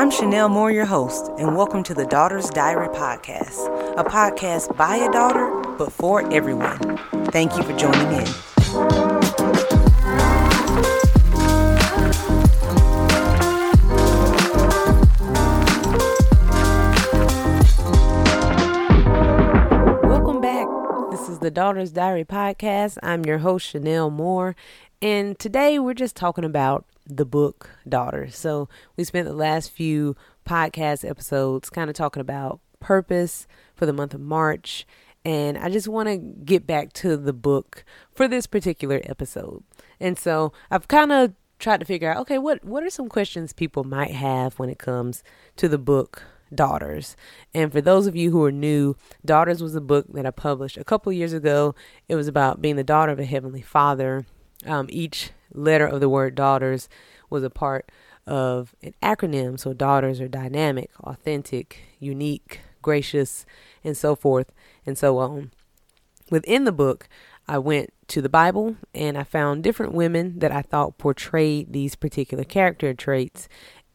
I'm Chanel Moore, your host, and welcome to the Daughter's Diary Podcast, a podcast by a daughter, but for everyone. Thank you for joining in. Welcome back. This is the Daughter's Diary Podcast. I'm your host, Chanel Moore, and today we're just talking about the book Daughters. So we spent the last few podcast episodes kind of talking about purpose for the month of March. And I just want to get back to the book for this particular episode. And so I've kind of tried to figure out okay, what, what are some questions people might have when it comes to the book Daughters. And for those of you who are new, Daughters was a book that I published a couple years ago. It was about being the daughter of a heavenly father. Um, each letter of the word daughters was a part of an acronym. So daughters are dynamic, authentic, unique, gracious, and so forth and so on. Within the book, I went to the Bible and I found different women that I thought portrayed these particular character traits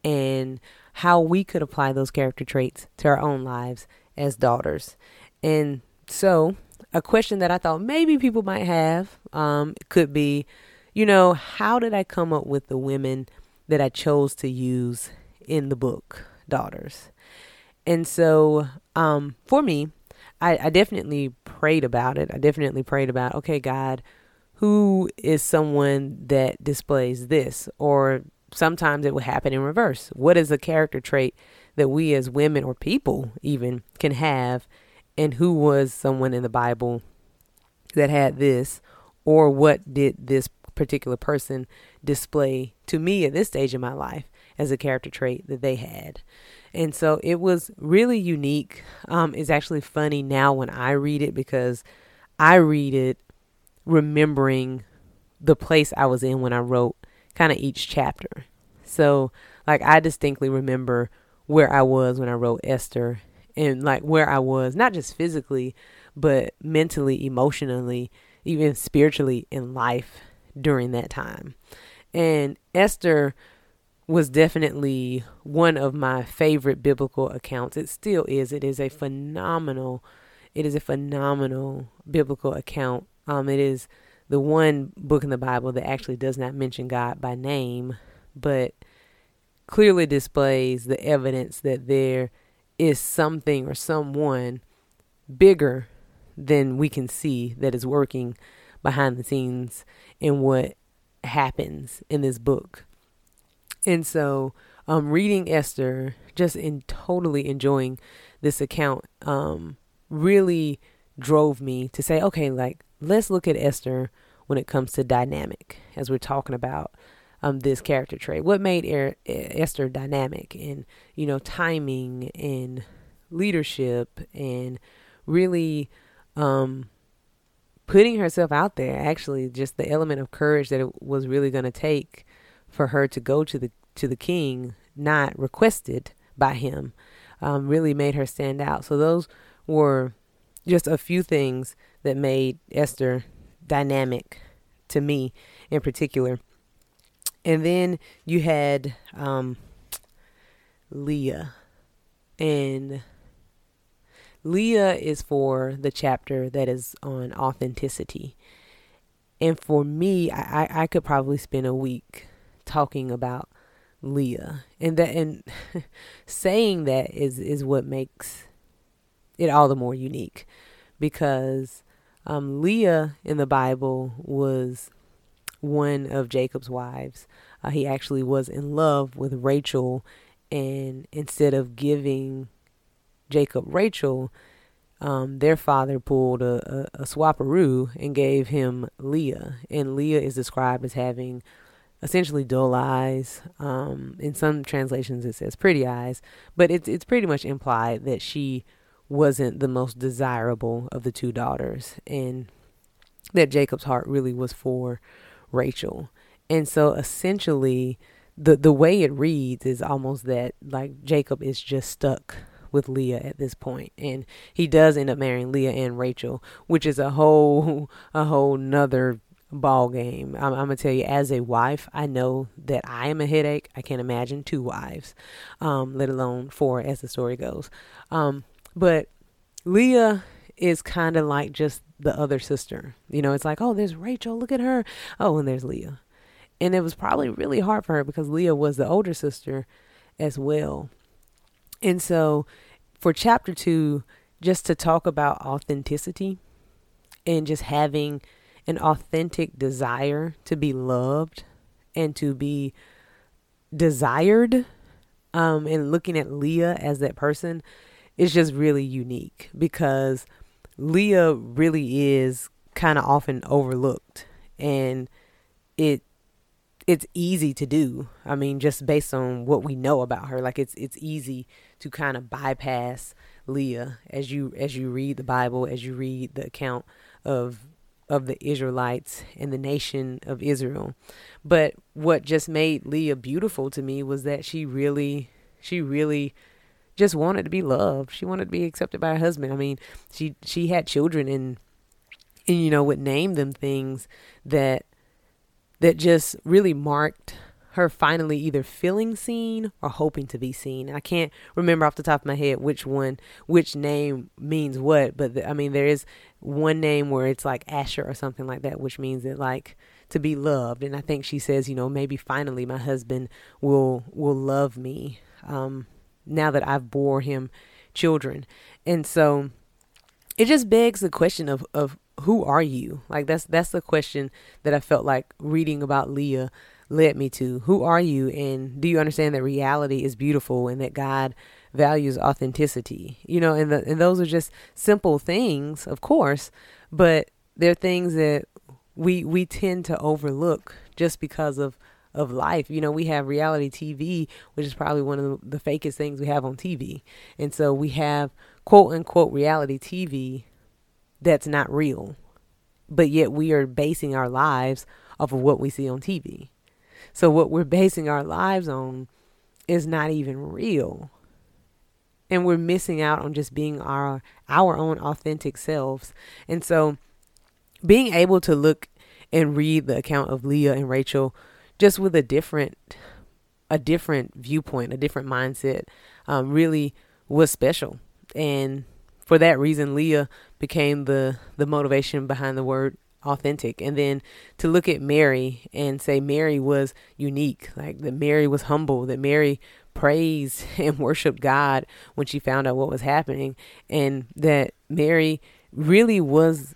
and how we could apply those character traits to our own lives as daughters. And so, a question that I thought maybe people might have um, could be, you know, how did I come up with the women that I chose to use in the book, Daughters? And so, um, for me, I, I definitely prayed about it. I definitely prayed about, okay, God, who is someone that displays this? Or sometimes it would happen in reverse. What is a character trait that we as women or people even can have? And who was someone in the Bible that had this? Or what did this particular person display to me at this stage in my life as a character trait that they had? And so it was really unique. Um, it's actually funny now when I read it because I read it remembering the place I was in when I wrote kind of each chapter. So, like, I distinctly remember where I was when I wrote Esther and like where I was, not just physically, but mentally, emotionally, even spiritually in life during that time. And Esther was definitely one of my favorite biblical accounts. It still is. It is a phenomenal, it is a phenomenal biblical account. Um, it is the one book in the Bible that actually does not mention God by name, but clearly displays the evidence that there is something or someone bigger than we can see that is working behind the scenes in what happens in this book. And so, um, reading Esther, just in totally enjoying this account, um, really drove me to say, okay, like let's look at Esther when it comes to dynamic, as we're talking about um, this character trait. What made er- Esther dynamic and, you know, timing and leadership and really um, putting herself out there. Actually, just the element of courage that it was really going to take for her to go to the to the king, not requested by him, um, really made her stand out. So those were just a few things that made Esther dynamic to me in particular. And then you had um, Leah. And Leah is for the chapter that is on authenticity. And for me, I, I could probably spend a week talking about Leah. And that and saying that is, is what makes it all the more unique. Because um, Leah in the Bible was one of Jacob's wives. Uh, he actually was in love with Rachel, and instead of giving Jacob Rachel, um, their father pulled a, a, a swaparoo and gave him Leah. And Leah is described as having essentially dull eyes. Um, in some translations, it says pretty eyes, but it's it's pretty much implied that she wasn't the most desirable of the two daughters and that Jacob's heart really was for Rachel. And so essentially the the way it reads is almost that like Jacob is just stuck with Leah at this point and he does end up marrying Leah and Rachel, which is a whole a whole nother ball game. I'm, I'm, gonna tell you, as a wife, I know that I am a headache. I can't imagine two wives, um, let alone four, as the story goes. Um, but Leah is kind of like just the other sister. You know, it's like, oh, there's Rachel, look at her. Oh, and there's Leah. And it was probably really hard for her because Leah was the older sister as well. And so for chapter two, just to talk about authenticity and just having an authentic desire to be loved and to be desired um, and looking at Leah as that person is just really unique because Leah really is kind of often overlooked and it it's easy to do. I mean, just based on what we know about her, like it's it's easy to kind of bypass Leah as you as you read the Bible, as you read the account of of the Israelites and the nation of Israel. But what just made Leah beautiful to me was that she really she really just wanted to be loved. She wanted to be accepted by her husband. I mean, she she had children and and you know would name them things that that just really marked her finally either feeling seen or hoping to be seen. I can't remember off the top of my head which one, which name means what, but the, I mean, there is one name where it's like Asher or something like that, which means that like to be loved. And I think she says, you know, maybe finally my husband will will love me. Um, now that I've bore him children. And so it just begs the question of, of who are you? Like that's that's the question that I felt like reading about Leah led me to. Who are you and do you understand that reality is beautiful and that God values authenticity? You know, and the, and those are just simple things, of course, but they're things that we we tend to overlook just because of of life. You know, we have reality TV, which is probably one of the, the fakest things we have on TV. And so we have quote unquote reality TV that's not real. But yet we are basing our lives off of what we see on TV. So what we're basing our lives on is not even real. And we're missing out on just being our our own authentic selves. And so being able to look and read the account of Leah and Rachel just with a different a different viewpoint, a different mindset, um, really was special. And for that reason, Leah became the the motivation behind the word authentic. And then to look at Mary and say Mary was unique, like that Mary was humble, that Mary praised and worshiped God when she found out what was happening, and that Mary really was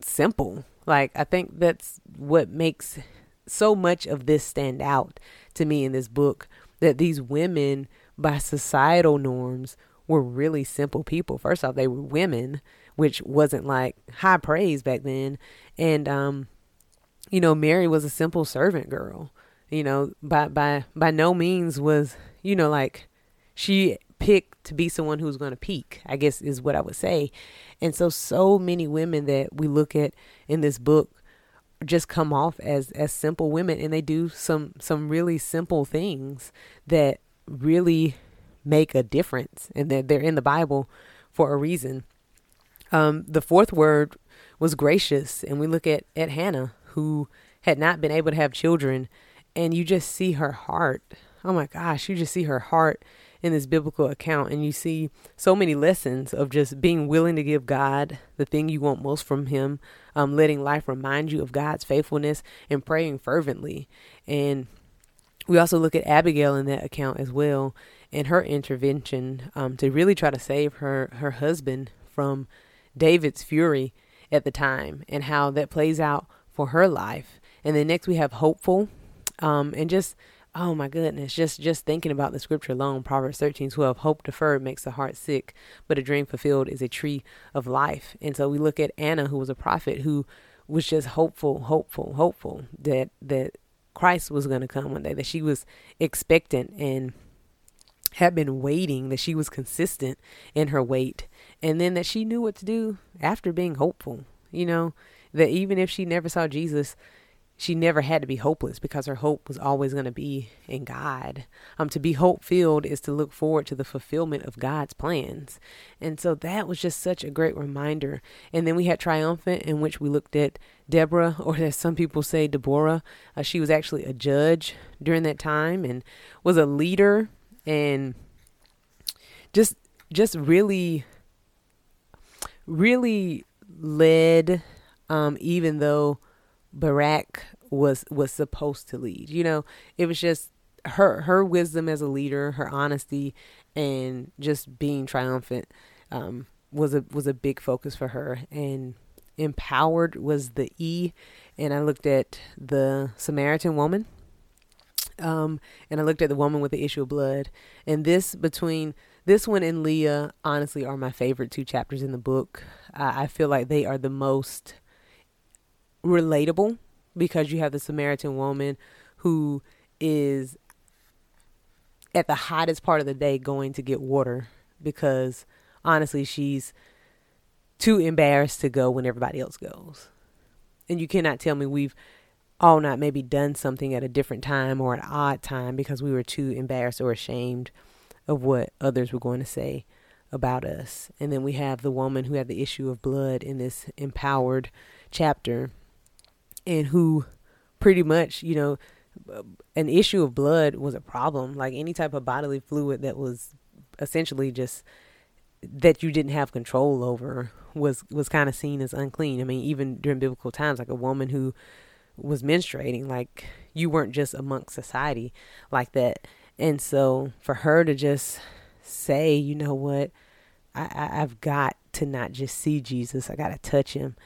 simple. Like I think that's what makes so much of this stand out to me in this book that these women by societal norms were really simple people. First off, they were women, which wasn't like high praise back then. And um, you know, Mary was a simple servant girl. You know, by by by no means was, you know, like she picked to be someone who's going to peak, I guess is what I would say. And so so many women that we look at in this book just come off as as simple women and they do some some really simple things that really make a difference and that they're in the Bible for a reason. Um, the fourth word was gracious, and we look at at Hannah who had not been able to have children, and you just see her heart. Oh my gosh, you just see her heart in this biblical account and you see so many lessons of just being willing to give God the thing you want most from him, um, letting life remind you of God's faithfulness and praying fervently. And we also look at Abigail in that account as well and her intervention um, to really try to save her, her husband from David's fury at the time and how that plays out for her life. And then next we have hopeful um, and just oh my goodness just just thinking about the scripture alone proverbs 13 12 hope deferred makes the heart sick but a dream fulfilled is a tree of life and so we look at anna who was a prophet who was just hopeful hopeful hopeful that that christ was going to come one day that she was expectant and had been waiting that she was consistent in her wait and then that she knew what to do after being hopeful you know that even if she never saw jesus she never had to be hopeless because her hope was always going to be in God. Um, to be hope filled is to look forward to the fulfillment of God's plans. And so that was just such a great reminder. And then we had Triumphant, in which we looked at Deborah, or as some people say, Deborah. Uh, she was actually a judge during that time and was a leader and just, just really, really led, um, even though Barak was was supposed to lead. You know, it was just her her wisdom as a leader, her honesty, and just being triumphant um, was a was a big focus for her. And empowered was the E. And I looked at the Samaritan woman, um, and I looked at the woman with the issue of blood. And this between this one and Leah, honestly, are my favorite two chapters in the book. I feel like they are the most relatable because you have the Samaritan woman who is at the hottest part of the day going to get water because honestly she's too embarrassed to go when everybody else goes. And you cannot tell me we've all not maybe done something at a different time or an odd time because we were too embarrassed or ashamed of what others were going to say about us. And then we have the woman who had the issue of blood in this empowered chapter and who pretty much, you know, an issue of blood was a problem. Like any type of bodily fluid that was essentially just that you didn't have control over was was kind of seen as unclean. I mean, even during biblical times, like a woman who was menstruating, like you weren't just amongst society like that. And so for her to just say, you know what, I, I I've got to not just see Jesus, I got to touch him.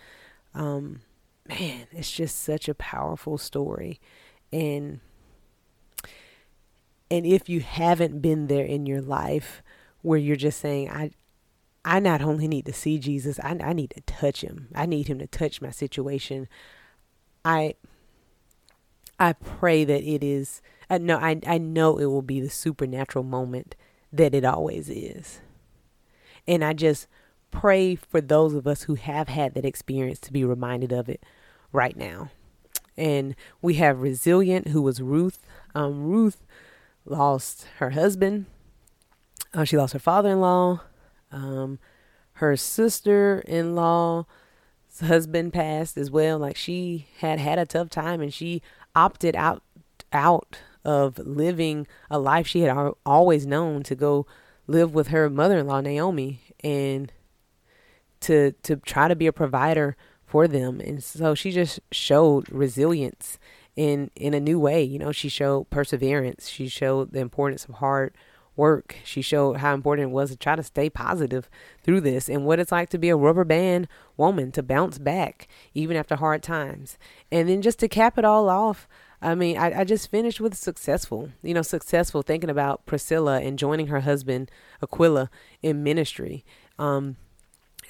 Um, man, it's just such a powerful story. And and if you haven't been there in your life where you're just saying, I I not only need to see Jesus, I, I need to touch him. I need him to touch my situation. I I pray that it is I know I I know it will be the supernatural moment that it always is. And I just pray for those of us who have had that experience to be reminded of it right now. And we have Resilient, who was Ruth. Um, Ruth lost her husband. Uh, she lost her father in law. Um, her sister in law's husband passed as well. Like she had had a tough time and she opted out out of living a life she had always known to go live with her mother-in-law Naomi and to to try to be a provider for them. And so she just showed resilience in in a new way. You know, she showed perseverance. She showed the importance of hard work. She showed how important it was to try to stay positive through this and what it's like to be a rubber band woman to bounce back even after hard times. And then just to cap it all off, I mean, I, I just finished with successful, you know, successful thinking about Priscilla and joining her husband Aquila in ministry. Um,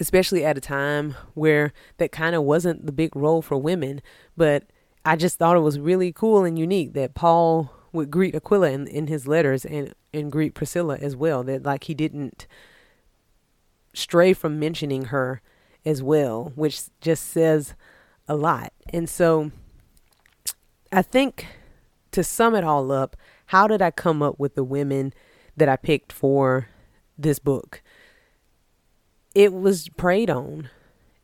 especially at a time where that kind of wasn't the big role for women. But I just thought it was really cool and unique that Paul would greet Aquila in, in his letters and, and greet Priscilla as well. That like he didn't stray from mentioning her as well, which just says a lot. And so I think to sum it all up, how did I come up with the women that I picked for this book? it was prayed on.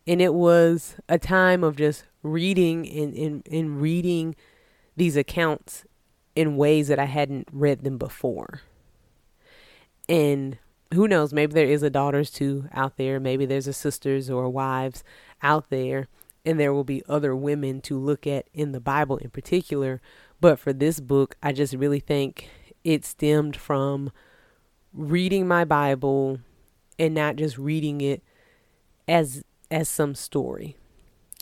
And it was a time of just reading and, and, and reading these accounts in ways that I hadn't read them before. And who knows, maybe there is a daughters too out there. Maybe there's a sisters or wives out there. And there will be other women to look at in the Bible in particular. But for this book, I just really think it stemmed from reading my Bible and not just reading it as as some story.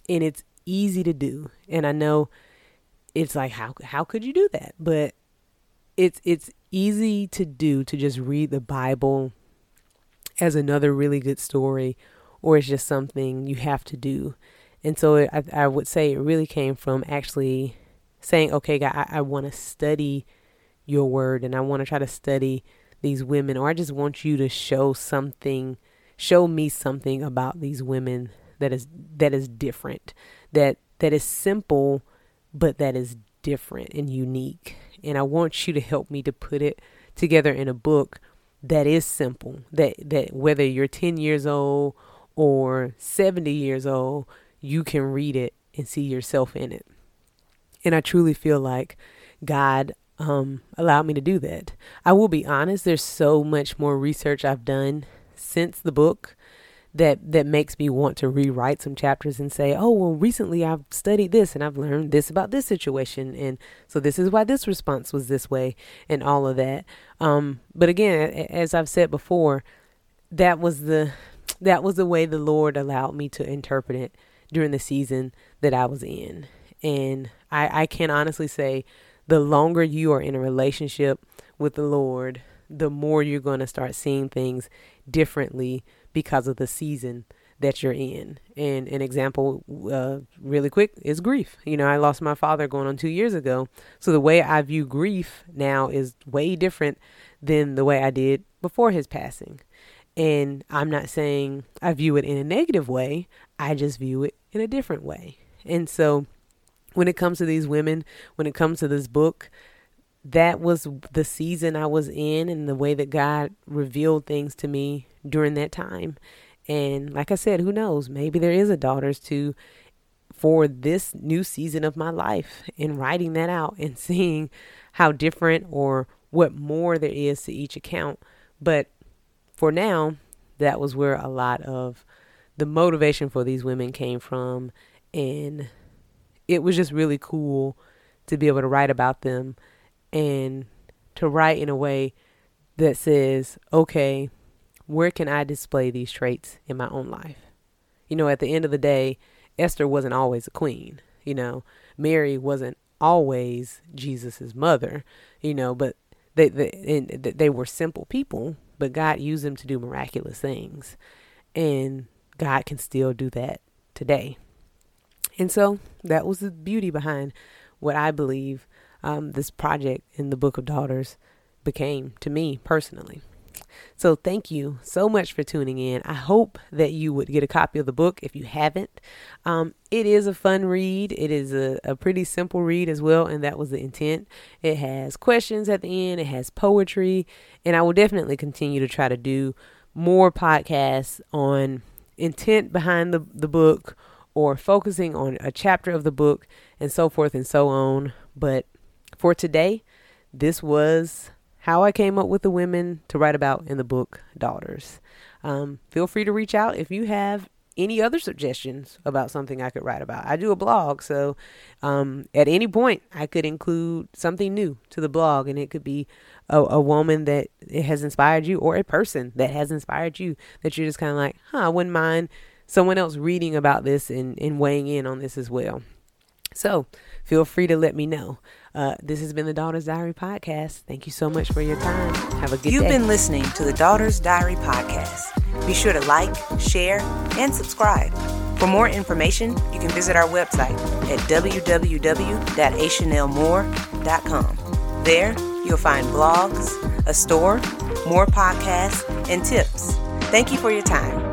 And it's easy to do. And I know it's like how how could you do that? But it's it's easy to do to just read the Bible as another really good story or it's just something you have to do. And so it, I, I would say it really came from actually saying, okay, God, I, I want to study your word and I want to try to study these women, or I just want you to show something, show me something about these women that is that is different, that that is simple, but that is different and unique. And I want you to help me to put it together in a book that is simple. That that whether you're 10 years old or 70 years old, you can read it and see yourself in it. And I truly feel like God um, allowed me to do that. I will be honest, there's so much more research I've done since the book that that makes me want to rewrite some chapters and say, "Oh, well, recently I've studied this and I've learned this about this situation, and so this is why this response was this way, and all of that." Um, but again, as I've said before, that was the that was the way the Lord allowed me to interpret it during the season that I was in, and I, I can honestly say, the longer you are in a relationship with the Lord, the more you're going to start seeing things differently because of the season that you're in. And an example, uh, really quick, is grief. You know, I lost my father going on two years ago. So the way I view grief now is way different than the way I did before his passing. And I'm not saying I view it in a negative way, I just view it in a different way. And so when it comes to these women, when it comes to this book, that was the season I was in and the way that God revealed things to me during that time. And like I said, who knows? Maybe there is a daughters to for this new season of my life and writing that out and seeing how different or what more there is to each account. But for now, that was where a lot of the motivation for these women came from. And it was just really cool to be able to write about them and to write in a way that says, okay, where can I display these traits in my own life? You know, at the end of the day, Esther wasn't always a queen. You know, Mary wasn't always Jesus's mother. You know, but they they they were simple people, but God used them to do miraculous things, and God can still do that today. And so that was the beauty behind what I believe um, this project in the Book of Daughters became to me personally. So thank you so much for tuning in. I hope that you would get a copy of the book if you haven't. Um, it is a fun read. It is a, a pretty simple read as well, and that was the intent. It has questions at the end. It has poetry, and I will definitely continue to try to do more podcasts on intent behind the, the book or focusing on a chapter of the book and so forth and so on. But for today, this was how I came up with the women to write about in the book Daughters. Um, feel free to reach out if you have any other suggestions about something I could write about. I do a blog, so um, at any point I could include something new to the blog, and it could be a, a woman that has inspired you, or a person that has inspired you that you're just kind of like, huh, I wouldn't mind someone else reading about this and, and weighing in on this as well. So feel free to let me know. Uh, this has been the Daughters Diary podcast. Thank you so much for your time. Have a good You've day. You've been listening to the Daughters Diary podcast. Be sure to like, share, and subscribe. For more information, you can visit our website at www.achanelmore.com. There, you'll find blogs, a store, more podcasts, and tips. Thank you for your time.